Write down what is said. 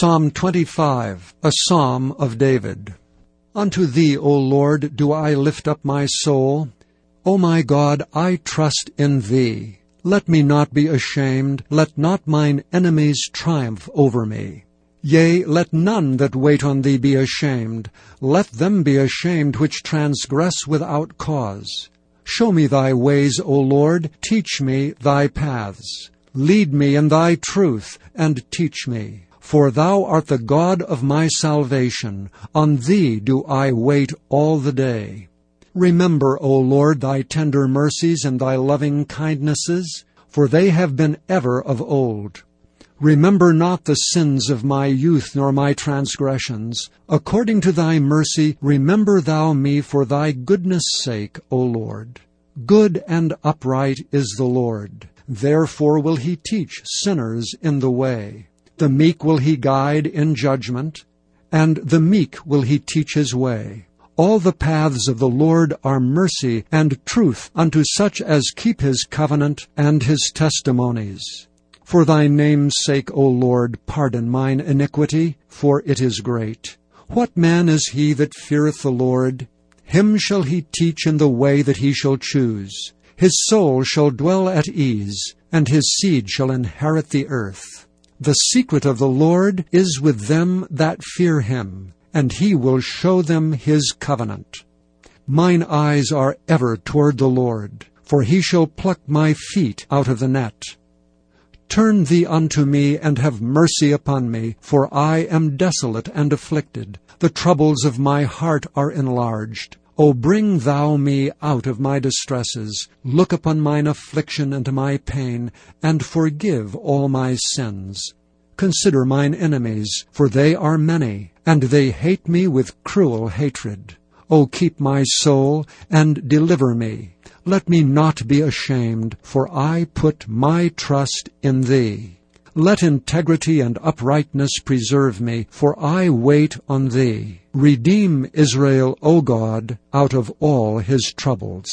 Psalm 25, a psalm of David. Unto thee, O Lord, do I lift up my soul. O my God, I trust in thee. Let me not be ashamed, let not mine enemies triumph over me. Yea, let none that wait on thee be ashamed. Let them be ashamed which transgress without cause. Show me thy ways, O Lord, teach me thy paths. Lead me in thy truth, and teach me. For thou art the God of my salvation. On thee do I wait all the day. Remember, O Lord, thy tender mercies and thy loving kindnesses, for they have been ever of old. Remember not the sins of my youth nor my transgressions. According to thy mercy, remember thou me for thy goodness' sake, O Lord. Good and upright is the Lord. Therefore will he teach sinners in the way. The meek will he guide in judgment, and the meek will he teach his way. All the paths of the Lord are mercy and truth unto such as keep his covenant and his testimonies. For thy name's sake, O Lord, pardon mine iniquity, for it is great. What man is he that feareth the Lord? Him shall he teach in the way that he shall choose. His soul shall dwell at ease, and his seed shall inherit the earth. The secret of the Lord is with them that fear him, and he will show them his covenant. Mine eyes are ever toward the Lord, for he shall pluck my feet out of the net. Turn thee unto me, and have mercy upon me, for I am desolate and afflicted. The troubles of my heart are enlarged. O bring thou me out of my distresses. Look upon mine affliction and my pain, and forgive all my sins. Consider mine enemies, for they are many, and they hate me with cruel hatred. O keep my soul, and deliver me. Let me not be ashamed, for I put my trust in thee. Let integrity and uprightness preserve me, for I wait on thee. Redeem Israel, O God, out of all his troubles.